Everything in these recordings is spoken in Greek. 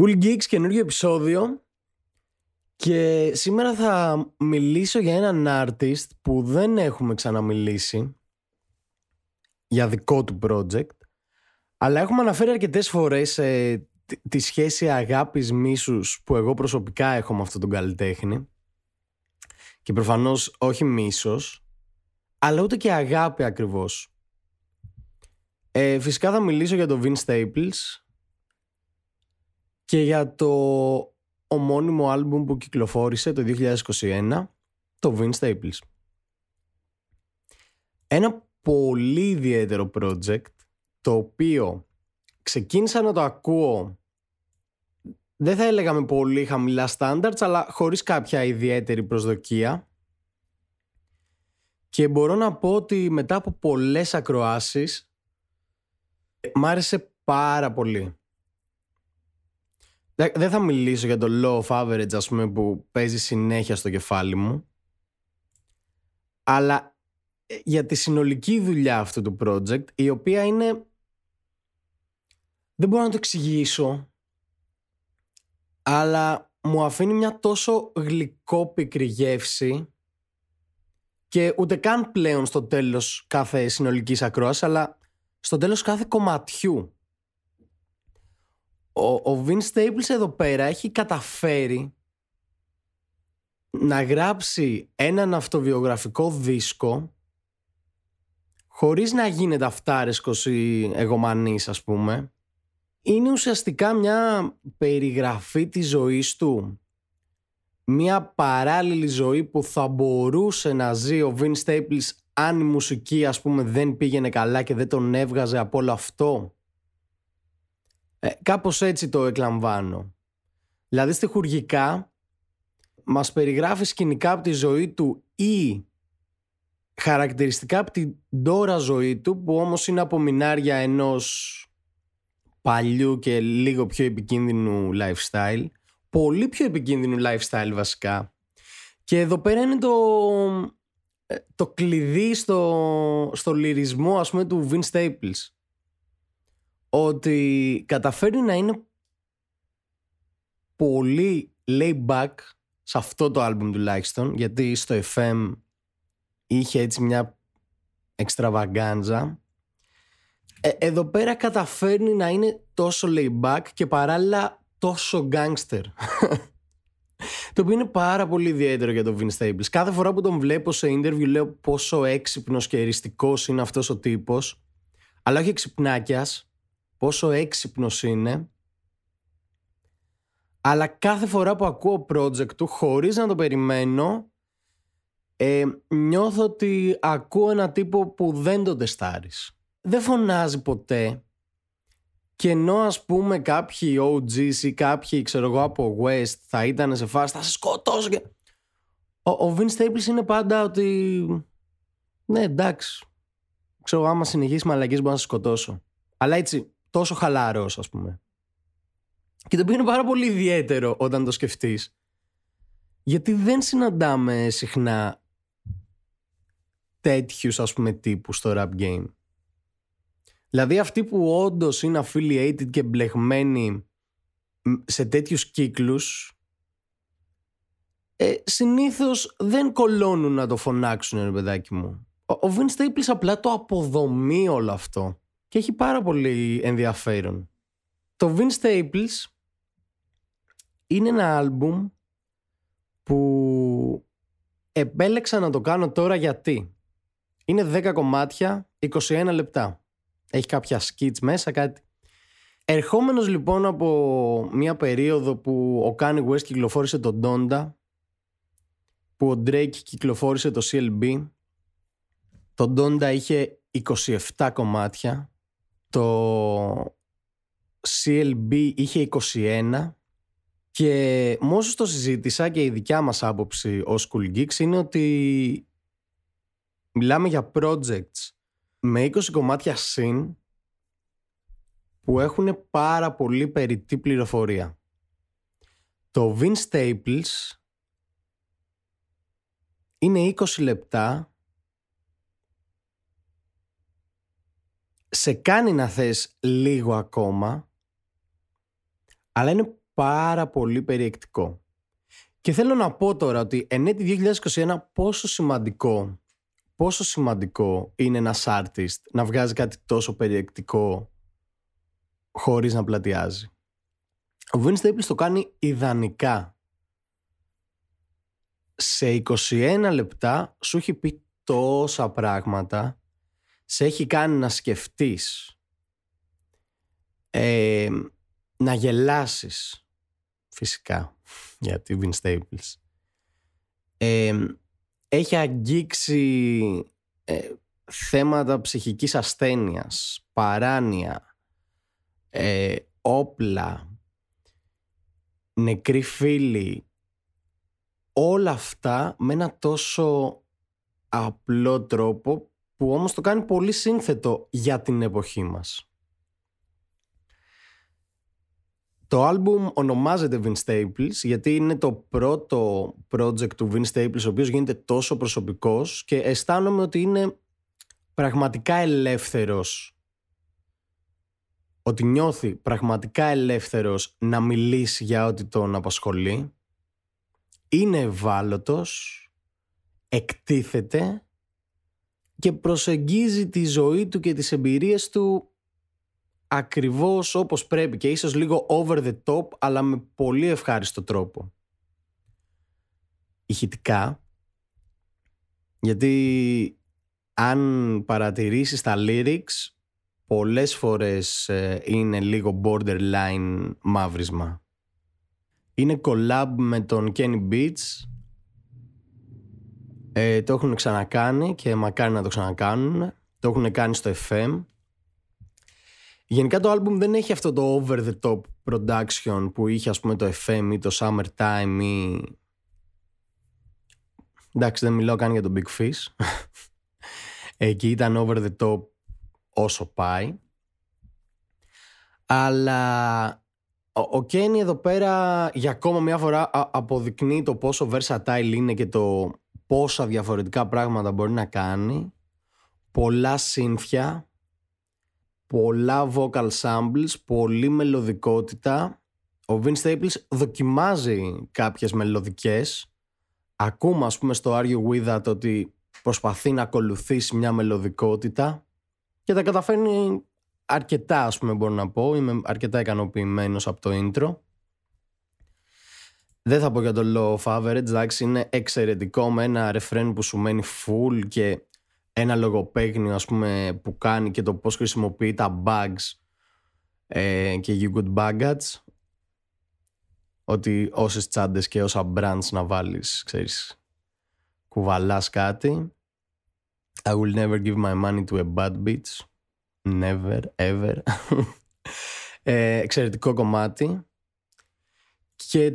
Cool Geeks καινούργιο επεισόδιο και σήμερα θα μιλήσω για έναν artist που δεν έχουμε ξαναμιλήσει για δικό του project αλλά έχουμε αναφέρει αρκετές φορές ε, τη σχέση αγάπης μίσους που εγώ προσωπικά έχω με αυτόν τον καλλιτέχνη και προφανώς όχι μίσος αλλά ούτε και αγάπη ακριβώς. Ε, φυσικά θα μιλήσω για τον Vince Staples και για το ομώνυμο άλμπουμ που κυκλοφόρησε το 2021, το Vince Staples. Ένα πολύ ιδιαίτερο project, το οποίο ξεκίνησα να το ακούω δεν θα έλεγα με πολύ χαμηλά standards, αλλά χωρίς κάποια ιδιαίτερη προσδοκία. Και μπορώ να πω ότι μετά από πολλές ακροάσεις, μ' άρεσε πάρα πολύ. Δεν θα μιλήσω για το law of average ας πούμε που παίζει συνέχεια στο κεφάλι μου. Αλλά ε, για τη συνολική δουλειά αυτού του project η οποία είναι δεν μπορώ να το εξηγήσω αλλά μου αφήνει μια τόσο γλυκόπικρη γεύση και ούτε καν πλέον στο τέλος κάθε συνολικής ακρόασης αλλά στο τέλος κάθε κομματιού ο, ο Vince Staples εδώ πέρα έχει καταφέρει να γράψει έναν αυτοβιογραφικό δίσκο χωρίς να γίνεται αυτάρεσκος ή εγωμανής ας πούμε. Είναι ουσιαστικά μια περιγραφή της ζωής του μια παράλληλη ζωή που θα μπορούσε να ζει ο Vince Staples αν η μουσική ας πούμε δεν πήγαινε καλά και δεν τον έβγαζε από όλο αυτό ε, κάπως έτσι το εκλαμβάνω. Δηλαδή στοιχουργικά μας περιγράφει σκηνικά από τη ζωή του ή χαρακτηριστικά από την τώρα ζωή του που όμως είναι απομεινάρια ενός παλιού και λίγο πιο επικίνδυνου lifestyle. Πολύ πιο επικίνδυνου lifestyle βασικά. Και εδώ πέρα είναι το, ε, το κλειδί στο, στο λυρισμό ας πούμε του Vince Staples ότι καταφέρει να είναι πολύ laid back σε αυτό το άλμπουμ τουλάχιστον γιατί στο FM είχε έτσι μια εξτραβαγκάντζα ε, εδώ πέρα καταφέρνει να είναι τόσο laid back και παράλληλα τόσο gangster. Το οποίο είναι πάρα πολύ ιδιαίτερο για τον Vince Staples. Κάθε φορά που τον βλέπω σε interview λέω πόσο έξυπνος και εριστικός είναι αυτός ο τύπος αλλά όχι εξυπνάκιας πόσο έξυπνος είναι αλλά κάθε φορά που ακούω project του χωρίς να το περιμένω ε, νιώθω ότι ακούω ένα τύπο που δεν τον τεστάρεις. Δεν φωνάζει ποτέ και ενώ ας πούμε κάποιοι OGs ή κάποιοι ξέρω εγώ από West θα ήταν σε φάση θα σε σκοτώσω και... Ο, ο Vince Staples είναι πάντα ότι ναι εντάξει ξέρω άμα συνεχίσει μαλακής μπορώ να σε σκοτώσω. Αλλά έτσι τόσο χαλαρός ας πούμε. Και το οποίο είναι πάρα πολύ ιδιαίτερο όταν το σκεφτείς. Γιατί δεν συναντάμε συχνά τέτοιους ας πούμε τύπους στο rap game. Δηλαδή αυτοί που όντως είναι affiliated και μπλεγμένοι σε τέτοιους κύκλους ε, συνήθως δεν κολώνουν να το φωνάξουν ρε παιδάκι μου. Ο, ο Vince Staples απλά το αποδομεί όλο αυτό και έχει πάρα πολύ ενδιαφέρον. Το Vince Staples είναι ένα άλμπουμ που επέλεξα να το κάνω τώρα γιατί είναι 10 κομμάτια, 21 λεπτά. Έχει κάποια skits μέσα, κάτι. Ερχόμενος λοιπόν από μια περίοδο που ο Kanye West κυκλοφόρησε τον Donda, που ο Drake κυκλοφόρησε το CLB, το Donda είχε 27 κομμάτια το CLB είχε 21 και μόσο το συζήτησα και η δικιά μας άποψη ως Cool Geeks είναι ότι μιλάμε για projects με 20 κομμάτια συν που έχουν πάρα πολύ περιττή πληροφορία. Το Vince Staples είναι 20 λεπτά σε κάνει να θες λίγο ακόμα αλλά είναι πάρα πολύ περιεκτικό. Και θέλω να πω τώρα ότι εν έτη 2021 πόσο σημαντικό, πόσο σημαντικό είναι ένας artist να βγάζει κάτι τόσο περιεκτικό χωρίς να πλατιάζει. Ο Vince Staples το κάνει ιδανικά. Σε 21 λεπτά σου έχει πει τόσα πράγματα, σε έχει κάνει να σκεφτείς, ε, να γελάσεις, φυσικά, γιατί Vince Staples. Ε, έχει αγγίξει ε, θέματα ψυχικής ασθένειας, παράνοια, ε, όπλα, νεκροί φίλοι, όλα αυτά με ένα τόσο απλό τρόπο που όμως το κάνει πολύ σύνθετο για την εποχή μας. Το άλμπουμ ονομάζεται Vince Staples γιατί είναι το πρώτο project του Vince Staples ο οποίος γίνεται τόσο προσωπικός και αισθάνομαι ότι είναι πραγματικά ελεύθερος ότι νιώθει πραγματικά ελεύθερος να μιλήσει για ό,τι τον απασχολεί είναι ευάλωτος εκτίθεται και προσεγγίζει τη ζωή του και τις εμπειρίες του ακριβώς όπως πρέπει και ίσως λίγο over the top αλλά με πολύ ευχάριστο τρόπο. Ηχητικά γιατί αν παρατηρήσεις τα lyrics πολλές φορές ε, είναι λίγο borderline μαύρισμα. Είναι collab με τον Kenny Beats ε, το έχουν ξανακάνει και μακάρι να το ξανακάνουν. Το έχουν κάνει στο FM. Γενικά το album δεν έχει αυτό το over the top production που είχε ας πούμε το FM ή το Summertime ή... Εντάξει δεν μιλάω καν για το Big Fish. Εκεί ήταν over the top όσο πάει. Αλλά ο Κένι εδώ πέρα για ακόμα μια φορά αποδεικνύει το πόσο versatile είναι και το πόσα διαφορετικά πράγματα μπορεί να κάνει, πολλά σύνθια, πολλά vocal samples, πολλή μελωδικότητα. Ο Vince Staples δοκιμάζει κάποιες μελωδικές. Ακούμε ας πούμε στο Are You With That ότι προσπαθεί να ακολουθήσει μια μελωδικότητα και τα καταφέρνει αρκετά ας πούμε μπορώ να πω. Είμαι αρκετά ικανοποιημένος από το intro. Δεν θα πω για το low of average, εντάξει, είναι εξαιρετικό με ένα ρεφρέν που σου μένει full και ένα λογοπαίγνιο ας πούμε που κάνει και το πώς χρησιμοποιεί τα bugs ε, και you good baggage ότι όσες τσάντες και όσα brands να βάλεις, ξέρεις, κουβαλάς κάτι. I will never give my money to a bad bitch. Never, ever. ε, εξαιρετικό κομμάτι. Και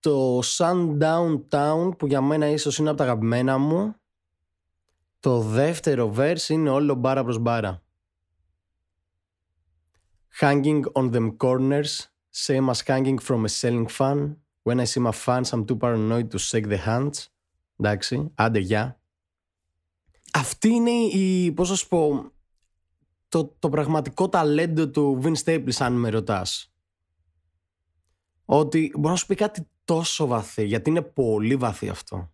το Sundown Town που για μένα ίσως είναι από τα αγαπημένα μου το δεύτερο verse είναι όλο μπάρα προς μπάρα. Hanging on them corners Same as hanging from a selling fan. When I see my fans I'm too paranoid to shake the hands. Εντάξει, άντε γεια. Αυτή είναι η, πώς θα σου πω το, το πραγματικό ταλέντο του Vince Staples αν με ρωτάς. Ότι μπορεί να σου πει κάτι τόσο βαθύ, γιατί είναι πολύ βαθύ αυτό.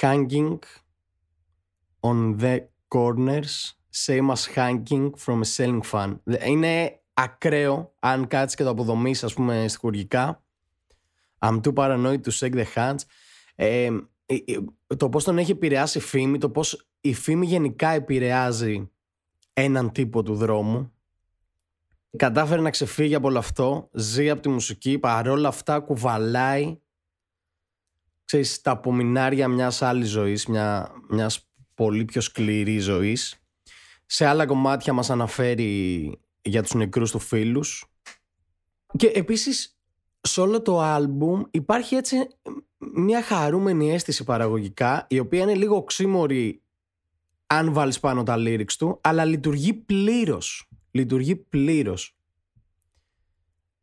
Hanging on the corners, same as hanging from a selling fan. Είναι ακραίο, αν κάτσεις και το αποδομήσεις, ας πούμε, στοιχουργικά. I'm too paranoid to shake the hands. Ε, το πώς τον έχει επηρεάσει η φήμη, το πώς η φήμη γενικά επηρεάζει έναν τύπο του δρόμου κατάφερε να ξεφύγει από όλο αυτό, ζει από τη μουσική, παρόλα αυτά κουβαλάει ξέρεις, τα απομεινάρια μιας άλλης ζωής, μια, μιας πολύ πιο σκληρή ζωής. Σε άλλα κομμάτια μας αναφέρει για τους νεκρούς του φίλους. Και επίσης σε όλο το άλμπουμ υπάρχει έτσι μια χαρούμενη αίσθηση παραγωγικά, η οποία είναι λίγο οξύμορη αν βάλεις πάνω τα lyrics του, αλλά λειτουργεί πλήρως λειτουργεί πλήρως.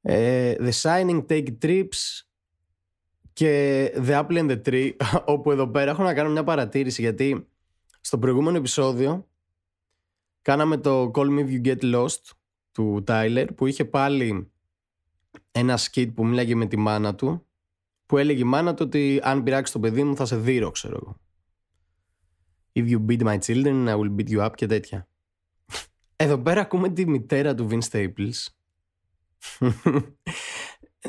Ε, the Signing, Take Trips και The Apple and the Tree όπου εδώ πέρα έχω να κάνω μια παρατήρηση γιατί στο προηγούμενο επεισόδιο κάναμε το Call Me If You Get Lost του Tyler που είχε πάλι ένα skit που μίλαγε με τη μάνα του που έλεγε η μάνα του ότι αν πειράξεις το παιδί μου θα σε δείρω ξέρω εγώ. If you beat my children I will beat you up και τέτοια. Εδώ πέρα ακούμε τη μητέρα του Vince Staples.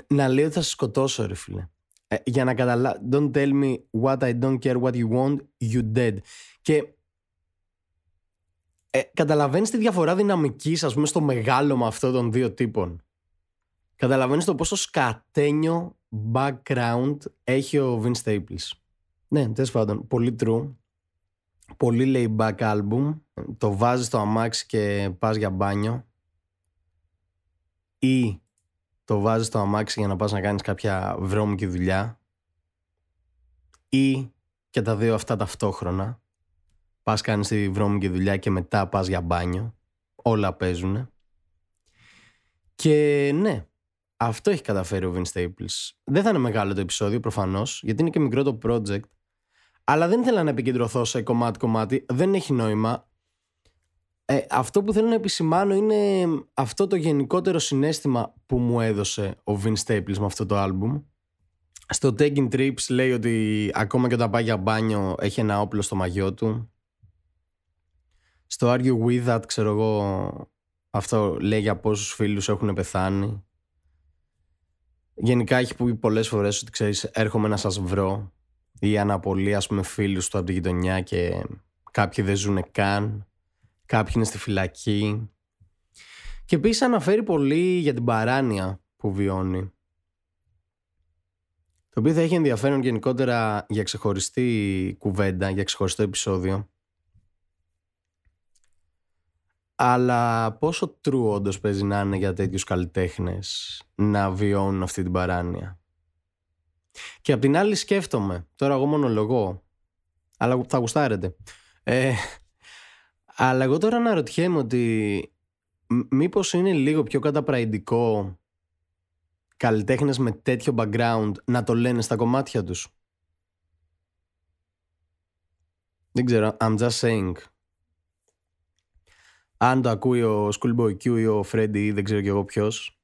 Να λέει ότι θα σε σκοτώσω ρε φίλε. Ε, για να καταλάβει Don't tell me what I don't care what you want You dead. Και ε, καταλαβαίνεις τη διαφορά δυναμικής ας πούμε στο μεγάλωμα αυτών των δύο τύπων. Καταλαβαίνεις το πόσο σκατένιο background έχει ο Vince Staples. Ναι, τέλος πάντων, πολύ true Πολύ back album. Το βάζεις στο αμάξι και πας για μπάνιο. Ή το βάζεις στο αμάξι για να πας να κάνεις κάποια βρώμικη δουλειά. Ή και τα δύο αυτά ταυτόχρονα. Πας κάνεις τη βρώμικη δουλειά και μετά πας για μπάνιο. Όλα παίζουν. Και ναι αυτό έχει καταφέρει ο Vince Staples. Δεν θα είναι μεγάλο το επεισόδιο προφανώς γιατί είναι και μικρό το project αλλά δεν ήθελα να επικεντρωθώ σε κομμάτι-κομμάτι δεν έχει νόημα ε, αυτό που θέλω να επισημάνω είναι αυτό το γενικότερο συνέστημα που μου έδωσε ο Vince Staples με αυτό το άλμπουμ. Στο Taking Trips λέει ότι ακόμα και όταν πάει για μπάνιο έχει ένα όπλο στο μαγιό του. Στο Argue With That ξέρω εγώ αυτό λέει για πόσους φίλους έχουν πεθάνει. Γενικά έχει πει πολλές φορές ότι ξέρεις έρχομαι να σας βρω ή αναπολύ ας πούμε φίλους του από τη γειτονιά και κάποιοι δεν ζουν καν κάποιοι είναι στη φυλακή. Και επίσης αναφέρει πολύ για την παράνοια που βιώνει. Το οποίο θα έχει ενδιαφέρον γενικότερα για ξεχωριστή κουβέντα, για ξεχωριστό επεισόδιο. Αλλά πόσο true όντως παίζει να είναι για τέτοιους καλλιτέχνες να βιώνουν αυτή την παράνοια; Και απ' την άλλη σκέφτομαι, τώρα εγώ μονολογώ, αλλά θα γουστάρετε. Ε, αλλά εγώ τώρα αναρωτιέμαι ότι μήπως είναι λίγο πιο καταπραϊντικό καλλιτέχνες με τέτοιο background να το λένε στα κομμάτια τους; Δεν ξέρω, I'm just saying. Αν το ακούει ο Schoolboy Q ή ο Freddy ή δεν ξέρω κι εγώ ποιος.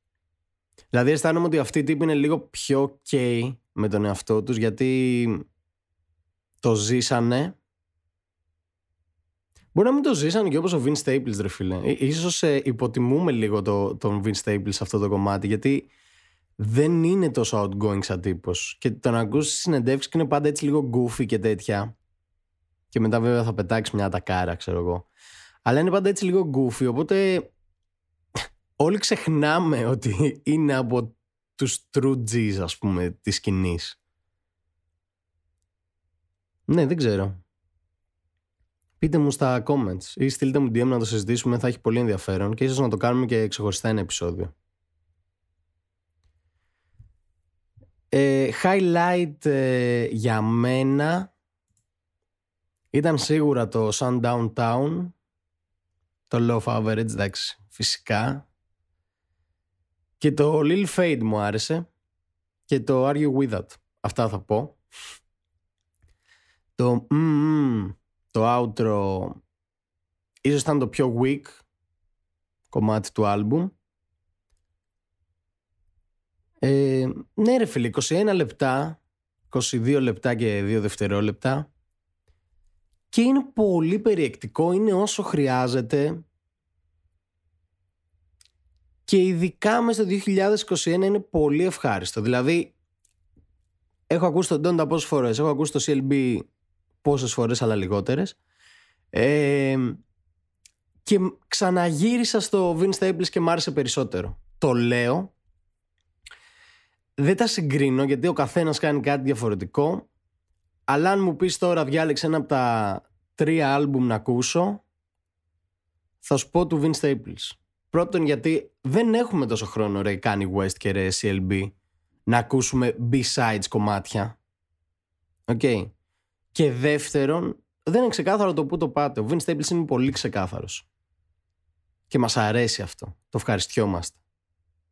Δηλαδή αισθάνομαι ότι αυτοί οι τύποι είναι λίγο πιο ok με τον εαυτό τους γιατί το ζήσανε Μπορεί να μην το ζήσαν και όπως ο Vince Staples, ρε φίλε. Ίσως ε, υποτιμούμε λίγο το, τον Vince Staples σε αυτό το κομμάτι, γιατί δεν είναι τόσο outgoing σαν τύπος. Και τον ακούσει συνεντεύξεις και είναι πάντα έτσι λίγο goofy και τέτοια. Και μετά βέβαια θα πετάξει μια τακάρα, ξέρω εγώ. Αλλά είναι πάντα έτσι λίγο goofy, οπότε όλοι ξεχνάμε ότι είναι από τους true G's, ας πούμε, της σκηνής. Ναι, δεν ξέρω. Πείτε μου στα comments ή στείλτε μου DM να το συζητήσουμε, θα έχει πολύ ενδιαφέρον και ίσως να το κάνουμε και ξεχωριστά ένα επεισόδιο. Ε, highlight ε, για μένα ήταν σίγουρα το Sundown Town, το Low Average, εντάξει, φυσικά. Και το Lil Fade μου άρεσε και το Are You With That. Αυτά θα πω. Το mm, το outro ίσως ήταν το πιο weak κομμάτι του άλμπουμ. Ε, ναι ρε φίλε, 21 λεπτά, 22 λεπτά και 2 δευτερόλεπτα και είναι πολύ περιεκτικό, είναι όσο χρειάζεται και ειδικά μέσα στο 2021 είναι πολύ ευχάριστο. Δηλαδή, έχω ακούσει τον Donda πόσες φορές, έχω ακούσει το CLB πόσες φορές αλλά λιγότερες. Ε, και ξαναγύρισα στο Vince Staples και μ' άρεσε περισσότερο. Το λέω. Δεν τα συγκρίνω γιατί ο καθένας κάνει κάτι διαφορετικό. Αλλά αν μου πεις τώρα διάλεξε ένα από τα τρία άλμπουμ να ακούσω θα σου πω του Vince Staples πρώτον γιατί δεν έχουμε τόσο χρόνο ρε Kanye West και ρε CLB να ακούσουμε B-sides κομμάτια OK okay. Και δεύτερον, δεν είναι ξεκάθαρο το πού το πάτε. Ο Vince Staples είναι πολύ ξεκάθαρος. Και μας αρέσει αυτό. Το ευχαριστιόμαστε.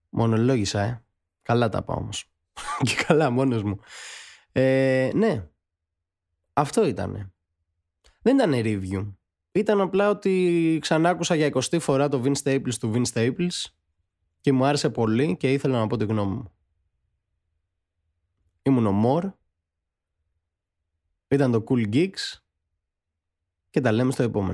Μονολόγησα, ε. Καλά τα πάω όμως. και καλά μόνος μου. Ε, ναι. Αυτό ήτανε. Δεν ήταν review. Ήταν απλά ότι ξανά άκουσα για 20 φορά το Vince Staples του Vince Staples και μου άρεσε πολύ και ήθελα να πω τη γνώμη μου. Ήμουν ο Μορ, ήταν το Cool Geeks και τα λέμε στο επόμενο.